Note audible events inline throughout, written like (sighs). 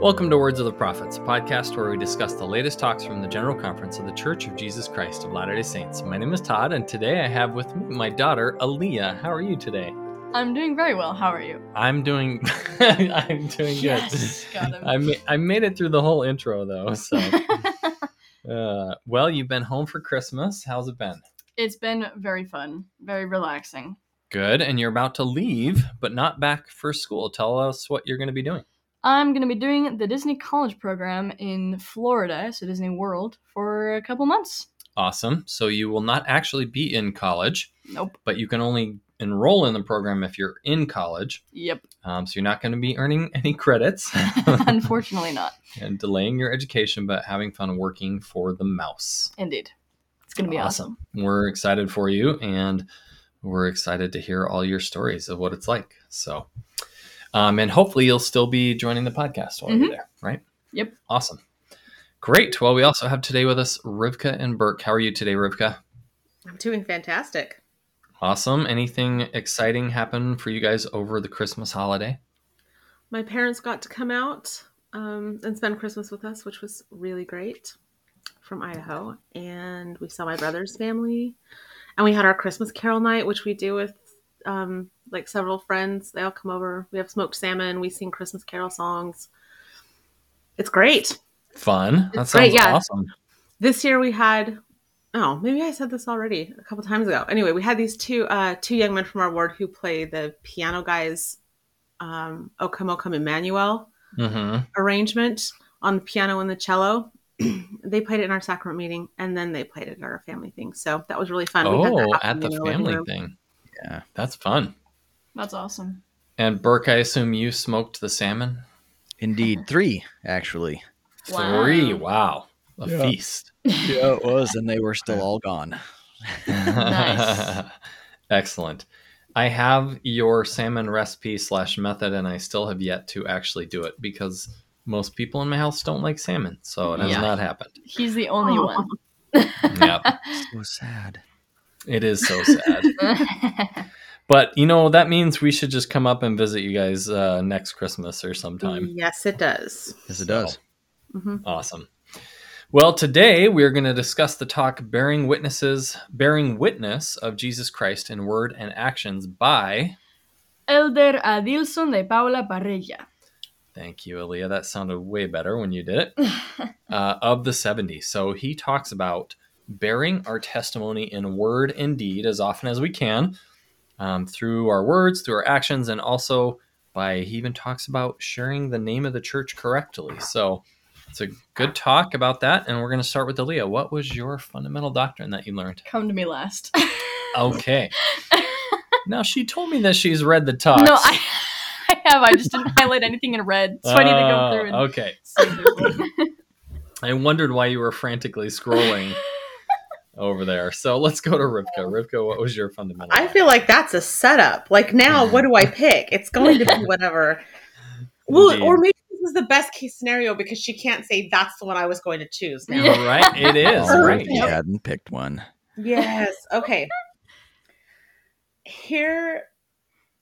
Welcome to Words of the Prophets, a podcast where we discuss the latest talks from the General Conference of the Church of Jesus Christ of Latter day Saints. My name is Todd, and today I have with me my daughter, Alia. How are you today? I'm doing very well. How are you? I'm doing (laughs) I'm doing Yes, good. got him. (laughs) I, ma- I made it through the whole intro though, (laughs) so uh, well, you've been home for Christmas. How's it been? it's been very fun, very relaxing. Good, and you're about to leave, but not back for school. Tell us what you're going to be doing. I'm going to be doing the Disney College program in Florida, so Disney World, for a couple months. Awesome. So you will not actually be in college, Nope. but you can only enroll in the program if you're in college. Yep. Um, so you're not going to be earning (laughs) any credits (laughs) Unfortunately, (laughs) not. and delaying your education, but having fun working for the mouse. Indeed. It's going to be awesome. We're excited for you and we're excited to hear all your stories of what it's like. So, um, and hopefully you'll still be joining the podcast while you're Mhm. there, right? Yep. Awesome. Great. Well, we also have today with us Rivka and Burke. How are you today, Rivka? I'm doing fantastic. Awesome. Anything exciting happen for you guys over the Christmas holiday? My parents got to come out um, and spend Christmas with us, which was really great from Idaho. And we saw my brother's family. And we had our Christmas carol night, which we do with um, like several friends. They all come over. We have smoked salmon. We sing Christmas carol songs. It's great. Fun. That It's sounds great, yeah. awesome. This year we had oh maybe I said this already a couple times ago. Anyway, we had these two uh, two young men from our ward who play the piano guys um, O Come O Come Emmanuel hmm arrangement on the piano and the cello. (clears throat) they played it in our sacrament meeting and then they played it at our family thing. So that was really fun. We had that Oh, at the in our living family room. thing. Yeah. That's fun. That's awesome. And Burke, I assume you smoked the salmon? Indeed. (laughs) Three, actually. Three. Wow. A Yeah. feast. (laughs) Yeah, it was, and they were still all gone. Nice. (laughs) Excellent. I have your salmon recipe slash method, and I still have yet to actually do it because most people in my house don't like salmon, so it has Yeah. not happened. He's the only Oh. one. Yep, So sad. It is so sad. But you know that means we should just come up and visit you guys uh, next Christmas or sometime. Yes, it does. Yes, it So- does. hmm Awesome. Well, today we're going to discuss the talk "Bearing Witnesses, Bearing Witness of Jesus Christ in Word and Actions" by. Elder Adilson de Paula Parrella. Thank you, Alia. That sounded way better when you did it. (laughs) uh, of the 70s. So he talks about bearing our testimony in word and deed as often as we can um, through our words, through our actions, and also by he even talks about sharing the name of the church correctly. So it's a good talk about that. And we're going to start with Alia. What was your fundamental doctrine that you learned? Come to me last. (laughs) Okay. now she told me that she's read the talks. no, I, (laughs) I have. I just didn't highlight anything in red, so I need to go through and Oh, okay. see if there's one. I wondered why you were frantically scrolling over there. So let's go to Rivka. Rivka, what was your fundamental? I feel like that's a setup. Like now, what do I pick? It's going to be (laughs) whatever. Well, Indeed. or maybe this is the best case scenario because she can't say that's the one I was going to choose. Now. Yeah. right? It is Oh, right. if you hadn't picked one. Yes. Okay. Here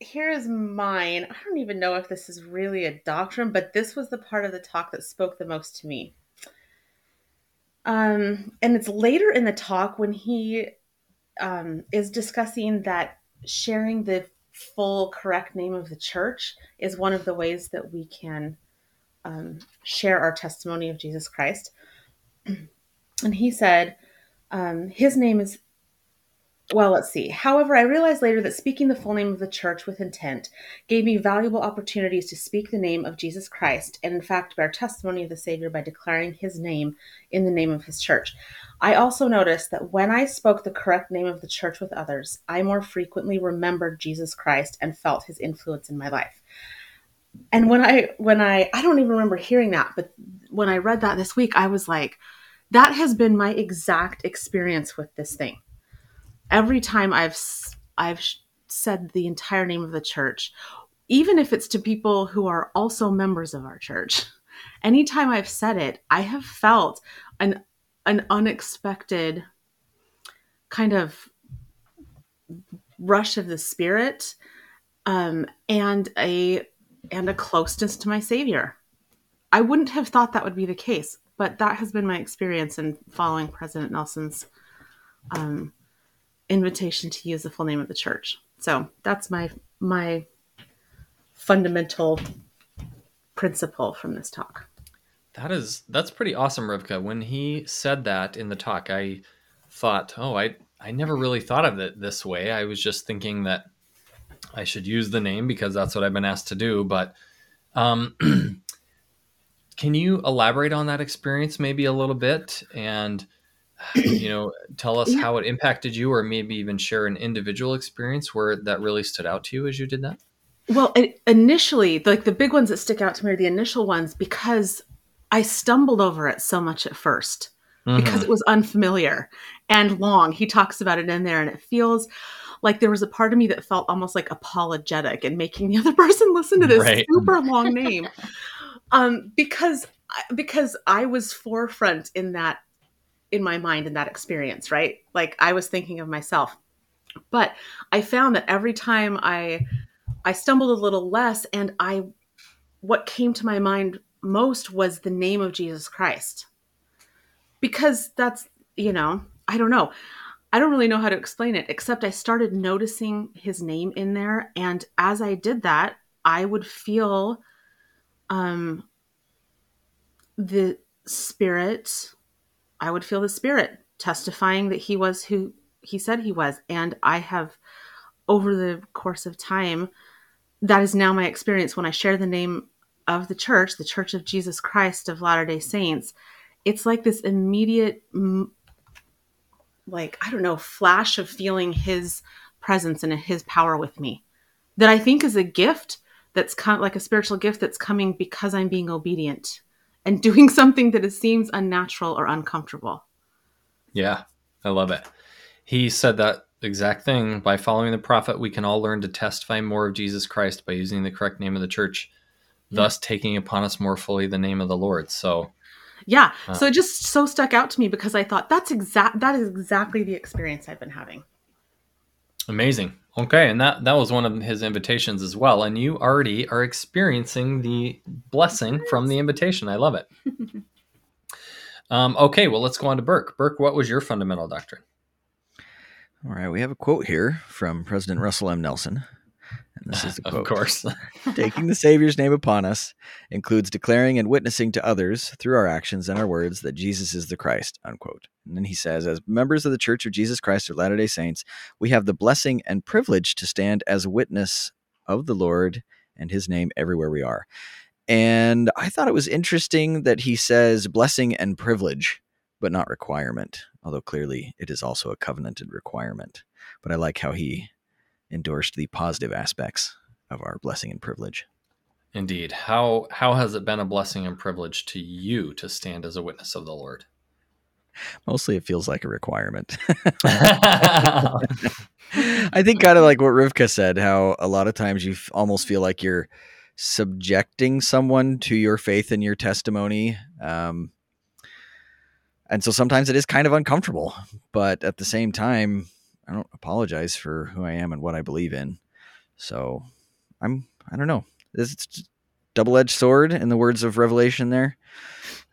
here is mine. I don't even know if this is really a doctrine, but this was the part of the talk that spoke the most to me. Um, and it's later in the talk when he um, is discussing that sharing the full correct name of the church is one of the ways that we can um, share our testimony of Jesus Christ. (clears throat) And he said, um, his name is well, let's see. However, I realized later that speaking the full name of the church with intent gave me valuable opportunities to speak the name of Jesus Christ and, in fact, bear testimony of the Savior by declaring his name in the name of his church. I also noticed that when I spoke the correct name of the church with others, I more frequently remembered Jesus Christ and felt his influence in my life. and when I when I I don't even remember hearing that, but when I read that this week, I was like, that has been my exact experience with this thing. Every time I've I've said the entire name of the church, even if it's to people who are also members of our church, (laughs) anytime I've said it, I have felt an an unexpected kind of rush of the spirit um, and a and a closeness to my savior. I wouldn't have thought that would be the case but that has been my experience in following president nelson's um, invitation to use the full name of the church so that's my my fundamental principle from this talk That is that's pretty awesome, Rivka. When he said that in the talk, I thought, oh, I I never really thought of it this way. I was just thinking that I should use the name because that's what I've been asked to do. But um, (clears throat) can you elaborate on that experience maybe a little bit and you know tell us how it impacted you, or maybe even share an individual experience where that really stood out to you as you did that? Well, initially, like the big ones that stick out to me are the initial ones because I stumbled over it so much at 1st because Mhm. it was unfamiliar and long. He talks about it in there, and it feels like there was a part of me that felt almost like apologetic and making the (laughs) other person listen to this Right. super long name, um, because because I was forefront in that in my mind in that experience, right? Like I was thinking of myself, but I found that every time I I stumbled a little less and I what came to my mind most was the name of Jesus Christ. Because that's, you know, I don't know. I don't really know how to explain it except I started noticing his name in there and as I did that, I would feel um the spirit I would feel the spirit testifying that he was who he said he was and I have over the course of time that is now my experience when I share the name of the church, the Church of Jesus Christ of Latter day Saints. It's like this immediate, mm, like, I don't know, flash of feeling his presence and his power with me that I think is a gift that's kind like a spiritual gift that's coming because I'm being obedient and doing (laughs) something that it seems unnatural or uncomfortable. Yeah, I love it. He said that exact thing. By following the prophet, we can all learn to testify more of Jesus Christ by using the correct name of the church, thus taking upon us more fully the name of the Lord. So, Yeah. Huh. So it just so stuck out to me because I thought that's exact that is exactly the experience I've been having. Amazing. Okay, and that that was one of his invitations as well. And you already are experiencing the blessing from the invitation. I love it. (laughs) um, okay, well, let's go on to Burke. Burke, what was your fundamental doctrine? All right, we have a quote here from President Russell M. Nelson. And this is the (laughs) quote. of course. (laughs) (laughs) Taking the Savior's name upon us includes declaring and witnessing to others through our actions and our words that Jesus is the Christ, unquote. And then he says, as members of the Church of Jesus Christ of Latter day Saints, we have the blessing and privilege to stand as a witness of the Lord and his name everywhere we are. And I thought it was interesting that he says blessing and privilege, but not requirement, although clearly it is also a covenanted requirement. But I like how he endorsed the positive aspects of our blessing and privilege. Indeed. How how has it been a blessing and privilege to you to stand as a witness of the Lord? Mostly it feels like a requirement. (laughs) (laughs) I think kind of like what Rivka said, how a lot of times you almost feel like you're subjecting someone to your faith and your testimony. Um, and so sometimes it is kind of uncomfortable, but at the same time, I don't apologize for who I am and what I believe in. So I'm, I don't know. It's double edged sword in the words of Revelation there.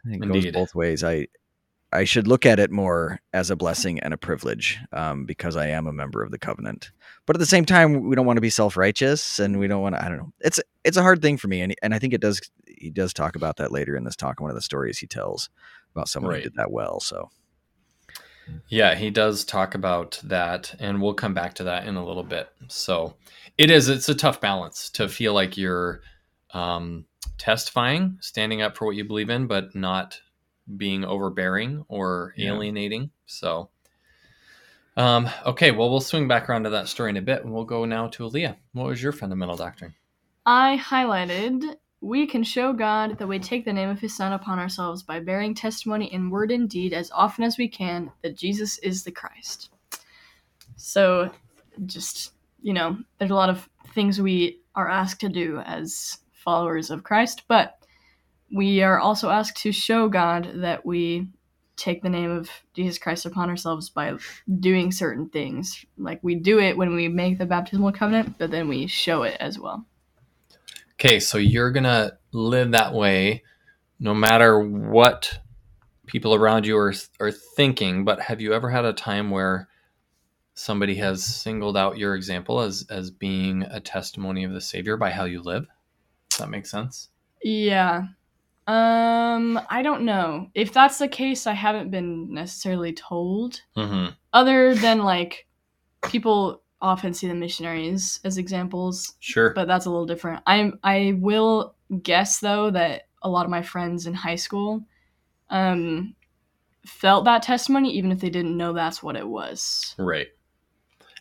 I think it goes both ways. I, I should look at it more as a blessing and a privilege um, because I am a member of the covenant. But at the same time, we don't want to be self righteous, and we don't want to. I don't know. It's it's a hard thing for me, and and I think it does. He does talk about that later in this talk. One of the stories he tells about someone Right. who did that well. So Yeah, he does talk about that, and we'll come back to that in a little bit. So it is, it's a tough balance to feel like you're um, testifying, standing up for what you believe in, but not being overbearing or Yeah. alienating. So, um, okay, well, we'll swing back around to that story in a bit, and we'll go now to Alia. What was your fundamental doctrine? I highlighted we can show God that we take the name of his son upon ourselves by bearing testimony in word and deed as often as we can that Jesus is the Christ. So just, you know, there's a lot of things we are asked to do as followers of Christ, but we are also asked to show God that we take the name of Jesus Christ upon ourselves by doing certain things. Like we do it when we make the baptismal covenant, but then we show it as well. Okay, so you're going to live that way no matter what people around you are, are thinking. But have you ever had a time where somebody has singled out your example as, as being a testimony of the Savior by how you live? Does that make sense? Yeah. Um, I don't know. If that's the case, I haven't been necessarily told. Mm-hmm. Other than like people often see the missionaries as examples, Sure. but that's a little different. I I will guess though that a lot of my friends in high school um felt that testimony even if they didn't know that's what it was. Right.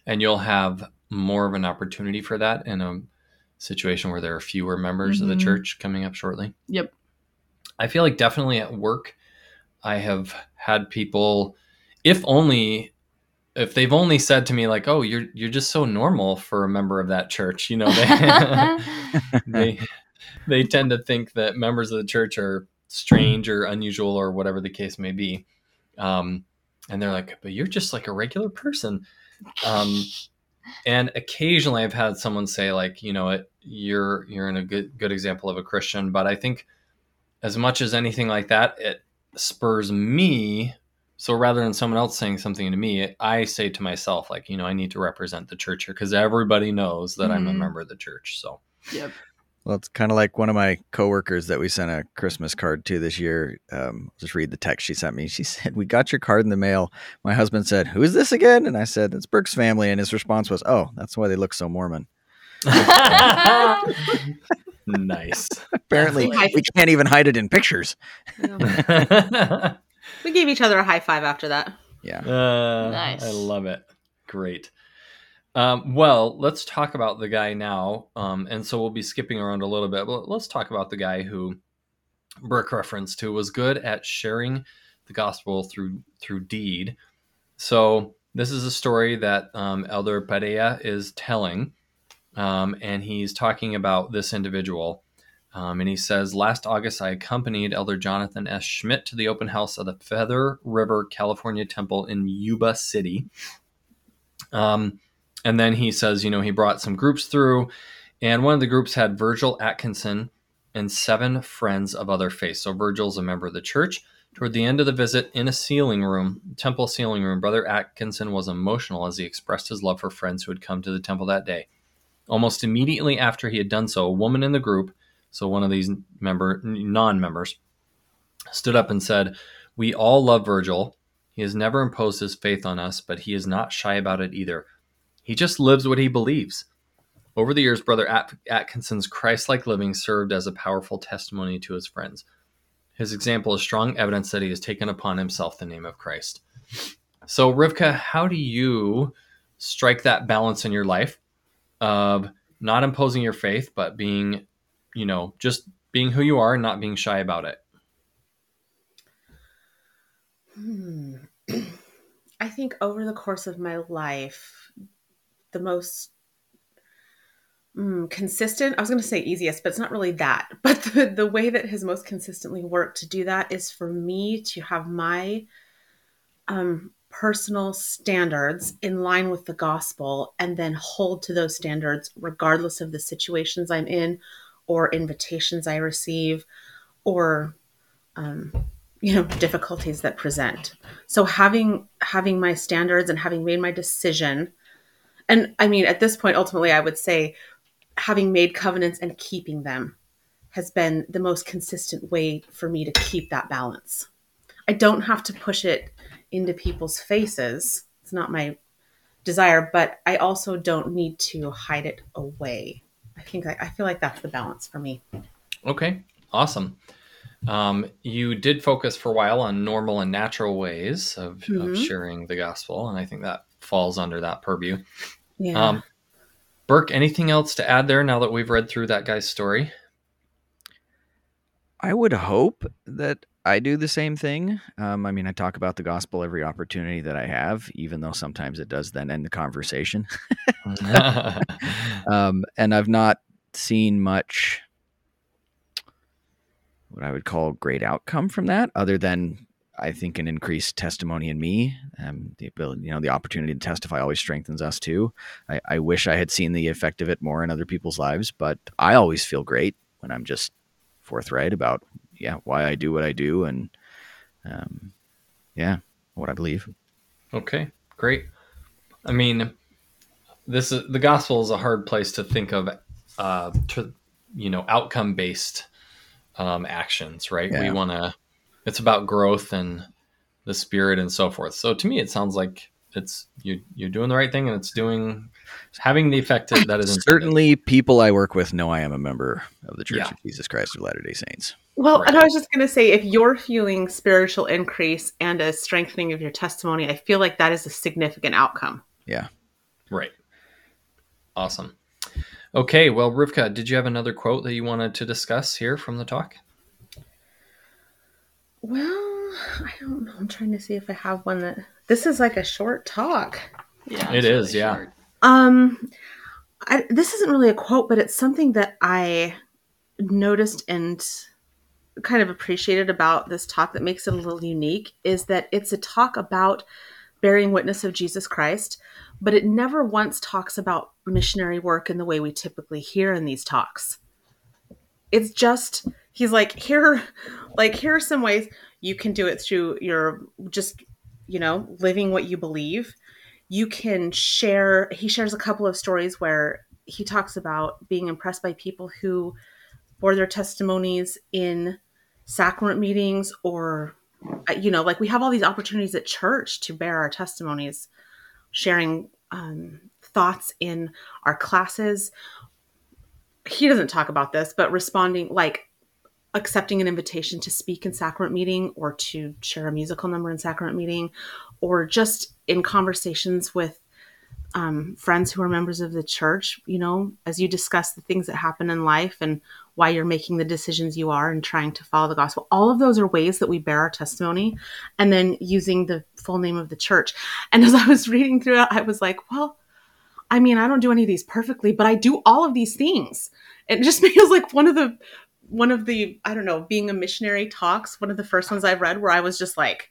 And you'll have more of an opportunity for that in a situation where there are fewer members of the Mhm. church coming up shortly. Yep. I feel like definitely at work, I have had people, if only, if they've only said to me like, "Oh, you're you're just so normal for a member of that church," you know, they (laughs) (laughs) they, they tend to think that members of the church are strange or unusual or whatever the case may be, um, and they're like, "But you're just like a regular person." Um, and occasionally, I've had someone say like, "You know what? You're you're in a good good example of a Christian," but I think as much as anything like that, it spurs me. So rather than someone else saying something to me, I say to myself, like, you know, I need to represent the church here because everybody knows that I'm a Mhm. member of the church. So, yep. Well, it's kind of like one of my coworkers that we sent a Christmas card to this year. Um, just read the text she sent me. She (laughs) said, "We got your card in the mail." My husband said, "Who is this again?" And I said, "It's Burke's family." And his response was, "Oh, that's why they look so Mormon." (laughs) nice. Apparently, we can't even hide it in pictures. (laughs) We gave each other a high five after that. Yeah. Nice. I love it. Great. Um, well, let's talk about the guy now. Um, and so we'll be skipping around a little bit, but let's talk about the guy who Burke referenced who was good at sharing the gospel through through deed. So this is a story that um, Elder Perea is telling, um, and he's talking about this individual. Um, and he says, Last August, I accompanied Elder Jonathan S. Schmitt to the open house of the Feather River California Temple in Yuba City. Um, and then he says, you know, he brought some groups through, and one of the groups had Virgil Atkinson and seven friends of other faiths. So Virgil's a member of the church. Toward the end of the visit, in a sealing room, temple sealing room, Brother Atkinson was emotional as he expressed his love for friends who had come to the temple that day. Almost immediately after he had done so, a woman in the group, so one of these member non-members, stood up and said, "We all love Virgil. He has never imposed his faith on us, but he is not shy about it either. He just lives what he believes." Over the years, Brother At- Atkinson's Christ like living served as a powerful testimony to his friends. His example is strong evidence that he has taken upon himself the name of Christ. So, Rivka, how do you strike that balance in your life of not imposing your faith, but being, you know, just being who you are and not being shy about it? Hmm. (clears throat) I think over the course of my life, the most mm, consistent, I was going to say easiest, but it's not really that. (laughs) But the, the way that has most consistently worked to do that is for me to have my um, personal standards in line with the gospel and then hold to those standards regardless of the situations I'm in or invitations I receive or um, you know difficulties that present. So having having my standards and having made my decision and i mean at this point ultimately i would say having made covenants and keeping them has been the most consistent way for me to keep that balance. I don't have to push it into people's faces. It's not my desire but i also don't need to hide it away i think i, I feel like that's the balance for me Okay, awesome. Um, you did focus for a while on normal and natural ways of, of Mhm. sharing the gospel, and I think that falls under that purview. yeah Um, Burke, anything else to add there now that we've read through that guy's story? I would hope that I do the same thing. Um, I mean, I talk about the gospel every opportunity that I have, even though sometimes it does then end the conversation. (laughs) (laughs) um, and I've not seen much what I would call great outcome from that, other than I think an increased testimony in me. Um, the ability, you know, the opportunity to testify always strengthens us too. I, I wish I had seen the effect of it more in other people's lives, but I always feel great when I'm just forthright about yeah why I do what I do and um, yeah what I believe. Okay, great. I mean, this is the gospel is a hard place to think of, uh, to you know, outcome based um, actions, right? Yeah. We want to. It's about growth and the spirit and so forth. So to me, it sounds like it's you're you're doing the right thing and it's doing having the effect that that is intended. Certainly, people I work with know I am a member of the Church Yeah. of Jesus Christ of Latter Day Saints. Well, Right. and I was just going to say, if you're feeling spiritual increase and a strengthening of your testimony, I feel like that is a significant outcome. Yeah. Right. Awesome. Okay, well, Rivka, did you have another quote that you wanted to discuss here from the talk? Well, (sighs) I don't know. I'm trying to see if I have one that. This is like a short talk. Yeah, it's is, yeah. short. Um, I, this isn't really a quote, but it's something that I noticed and kind of appreciated about this talk that makes it a little unique is that it's a talk about bearing witness of Jesus Christ, but it never once talks about missionary work in the way we typically hear in these talks. It's just he's like here like here are some ways you can do it through your just you know living what you believe. You can share he shares a couple of stories where he talks about being impressed by people who bore their testimonies in sacrament meetings or uh, you know like we have all these opportunities at church to bear our testimonies sharing um, thoughts in our classes. He doesn't talk about this but responding like accepting an invitation to speak in sacrament meeting or to share a musical number in sacrament meeting or just in conversations with um, friends who are members of the church you know as you discuss the things that happen in life and why you're making the decisions you are and trying to follow the gospel. All of those are ways that we bear our testimony and then using the full name of the church. And (laughs) as i was reading through it i was like well i mean i don't do any of these perfectly but i do all of these things. It just (laughs) feels like one of the one of the i don't know being a missionary talks one of the first ones i've read where i was just like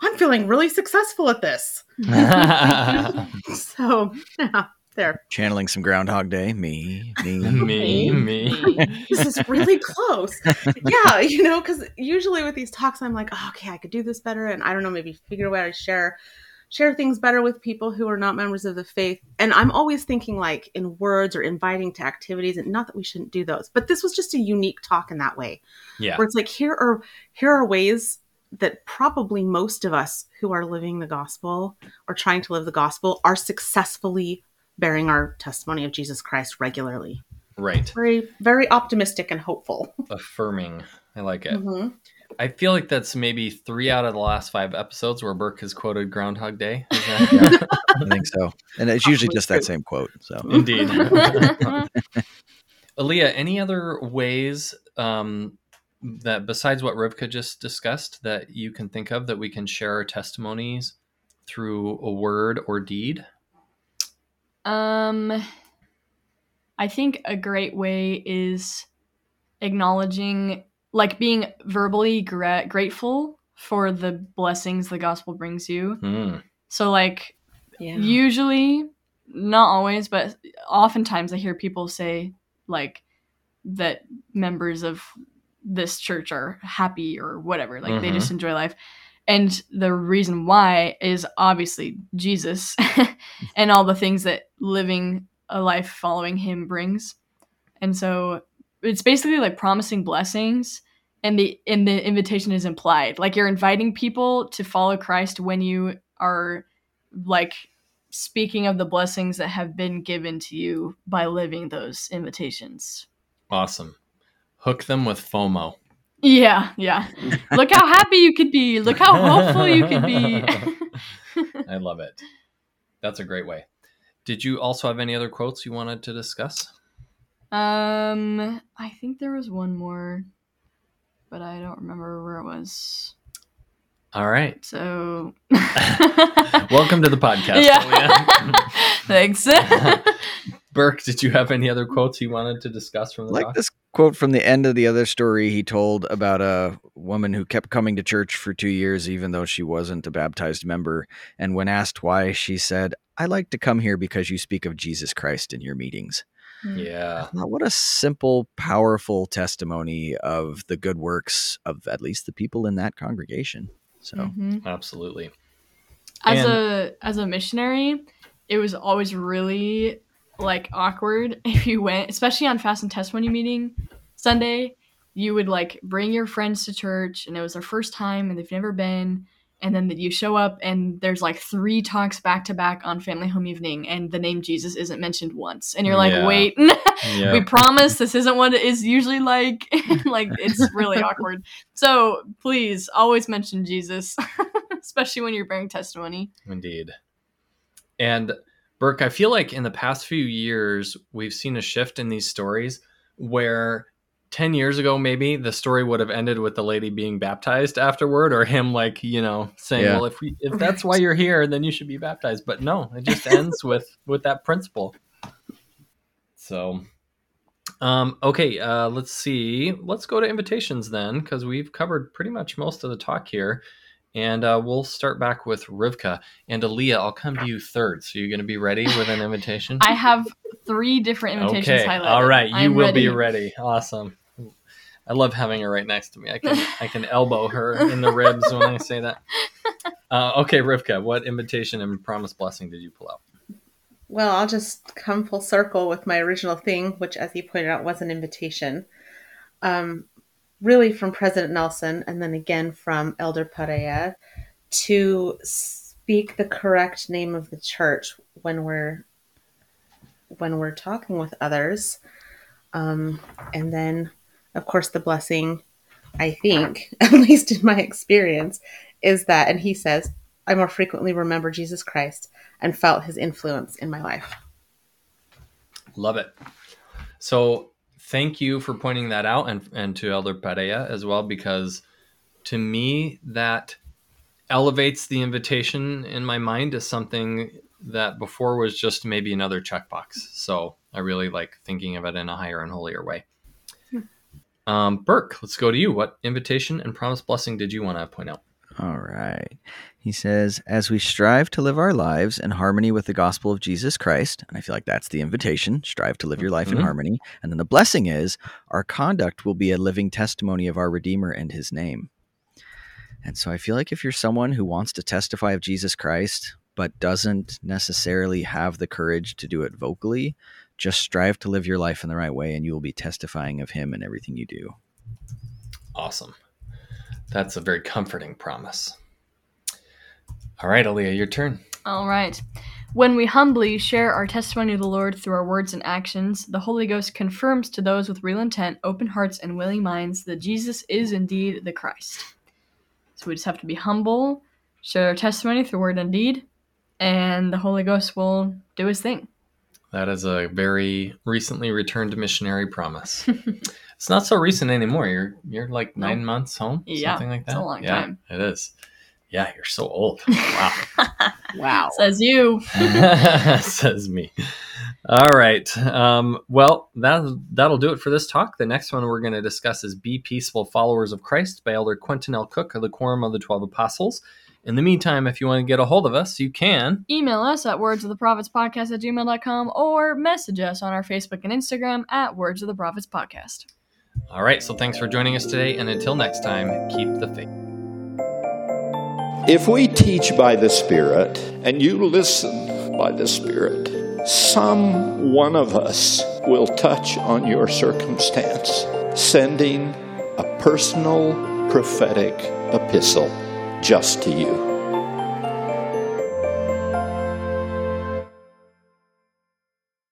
i'm feeling really successful at this (laughs) (laughs) so yeah there Channeling some Groundhog Day. Me, me. (laughs) me, me. this is really close yeah you know because usually with these talks i'm like oh, okay i could do this better and i don't know maybe figure a way to share share things better with people who are not members of the faith and i'm always thinking like in words or inviting to activities and not that we shouldn't do those but this was just a unique talk in that way Yeah. where it's like here are here are ways that probably most of us who are living the gospel or trying to live the gospel are successfully bearing our testimony of Jesus Christ regularly. Right. Very very optimistic and hopeful. Affirming. I like it. Mhm. I feel like that's maybe three out of the last five episodes where Burke has quoted Groundhog Day. Is that- (laughs) I think so. And it's usually just that same quote. So Indeed. (laughs) Alia, any other ways um, that besides what Rivka just discussed that you can think of that we can share our testimonies through a word or deed? Um, I think a great way is acknowledging, like being verbally gra- grateful for the blessings the gospel brings you. Hmm. So, like, Yeah. usually, not always, but oftentimes I hear people say, like, that members of this church are happy or whatever. Like, they Mhm. just enjoy life. And the reason why is obviously Jesus (laughs) and all the things that living a life following him brings. And so it's basically like promising blessings and the and the invitation is implied. Like you're inviting people to follow Christ when you are like speaking of the blessings that have been given to you by living those invitations. Awesome. Hook them with FOMO. Yeah, yeah. Look how happy you could be. Look how hopeful you could be. (laughs) I love it. That's a great way. Did you also have any other quotes you wanted to discuss? Um, I think there was one more, but I don't remember where it was. All right. So, (laughs) Welcome to the podcast. Yeah. (laughs) Thanks. (laughs) Burke, did you have any other quotes you wanted to discuss from the like talk? this quote from the end of the other story he told about a woman who kept coming to church for two years even though she wasn't a baptized member and when asked why she said i like to come here because you speak of jesus christ in your meetings Yeah. Now, what a simple powerful testimony of the good works of at least the people in that congregation so Mhm. Absolutely. As And- a as a missionary, it was always really like awkward (laughs) if you went, especially on fast and testimony meeting Sunday. You would like bring your friends to church, and it was their first time, and they've never been. And then you show up, and there's like three talks back to back on family home evening, and the name Jesus isn't mentioned once. And you're like, Yeah. wait, (laughs) Yeah. we promise this isn't what it is usually like. (laughs) like it's really (laughs) awkward. So please always mention Jesus, especially when you're bearing testimony. Indeed. And Burke, I feel like in the past few years, we've seen a shift in these stories where 10 years ago, maybe the story would have ended with the lady being baptized afterward or him like, you know, saying, Yeah. well, if we, if that's why you're here, then you should be baptized. But no, it just (laughs) ends with, with that principle. So, um, okay, uh, let's see. Let's go to invitations then, because we've covered pretty much most of the talk here. And uh, we'll start back with Rivka. And Alia, I'll come to you third. So you're going to be ready with an invitation? I have three different invitations okay. highlighted. All right. You I'm will ready. be ready. Awesome. I love having her right next to me. I can I can elbow her in the ribs when I say that. (laughs) Uh, okay, Rivka, what invitation and promise blessing did you pull out? Well, I'll just come full circle with my original thing, which, as you pointed out, was an invitation. Um, really from President Nelson, and then again from Elder Perea, to speak the correct name of the church when we're when we're talking with others, um, and then, of course, the blessing. I think, (laughs) at least in my experience, is that, and he says, I more frequently remember Jesus Christ and felt his influence in my life. Love it. So thank you for pointing that out and, and to Elder Perea as well, because to me, that elevates the invitation in my mind as something that before was just maybe another checkbox. So I really like thinking of it in a higher and holier way. Um, Burke, let's go to you. What invitation and promise blessing did you want to point out? All right. He says, as we strive to live our lives in harmony with the gospel of Jesus Christ, and I feel like that's the invitation strive to live your life in Mhm. harmony. And then the blessing is our conduct will be a living testimony of our Redeemer and his name. And so I feel like if you're someone who wants to testify of Jesus Christ, but doesn't necessarily have the courage to do it vocally, just strive to live your life in the right way, and you will be testifying of him in everything you do. Awesome. That's a very comforting promise. All right, Alia, your turn. All right. When we humbly share our testimony of the Lord through our words and actions, the Holy Ghost confirms to those with real intent, open hearts, and willing minds that Jesus is indeed the Christ. So we just have to be humble, share our testimony through word and deed, and the Holy Ghost will do his thing. That is a very recently returned missionary promise. (laughs) it's not so recent anymore. You're you're like No. nine months home, Yeah, something like it's that. a long yeah, time. It is. Yeah, you're so old. (laughs) Wow. Wow. Says you. (laughs) Says me. All right. Um, well, that that'll do it for this talk. The next one we're going to discuss is "Be Peaceful Followers of Christ" by Elder Quentin L. Cook of the Quorum of the Twelve Apostles. In the meantime, if you want to get a hold of us, you can. Email us at words of the prophets podcast at gmail.com or message us on our Facebook and Instagram at Words of the Prophets Podcast. All right. So thanks for joining us today, and until next time, keep the faith. If we teach by the Spirit and you listen by the Spirit, some one of us will touch on your circumstance, sending a personal prophetic epistle just to you.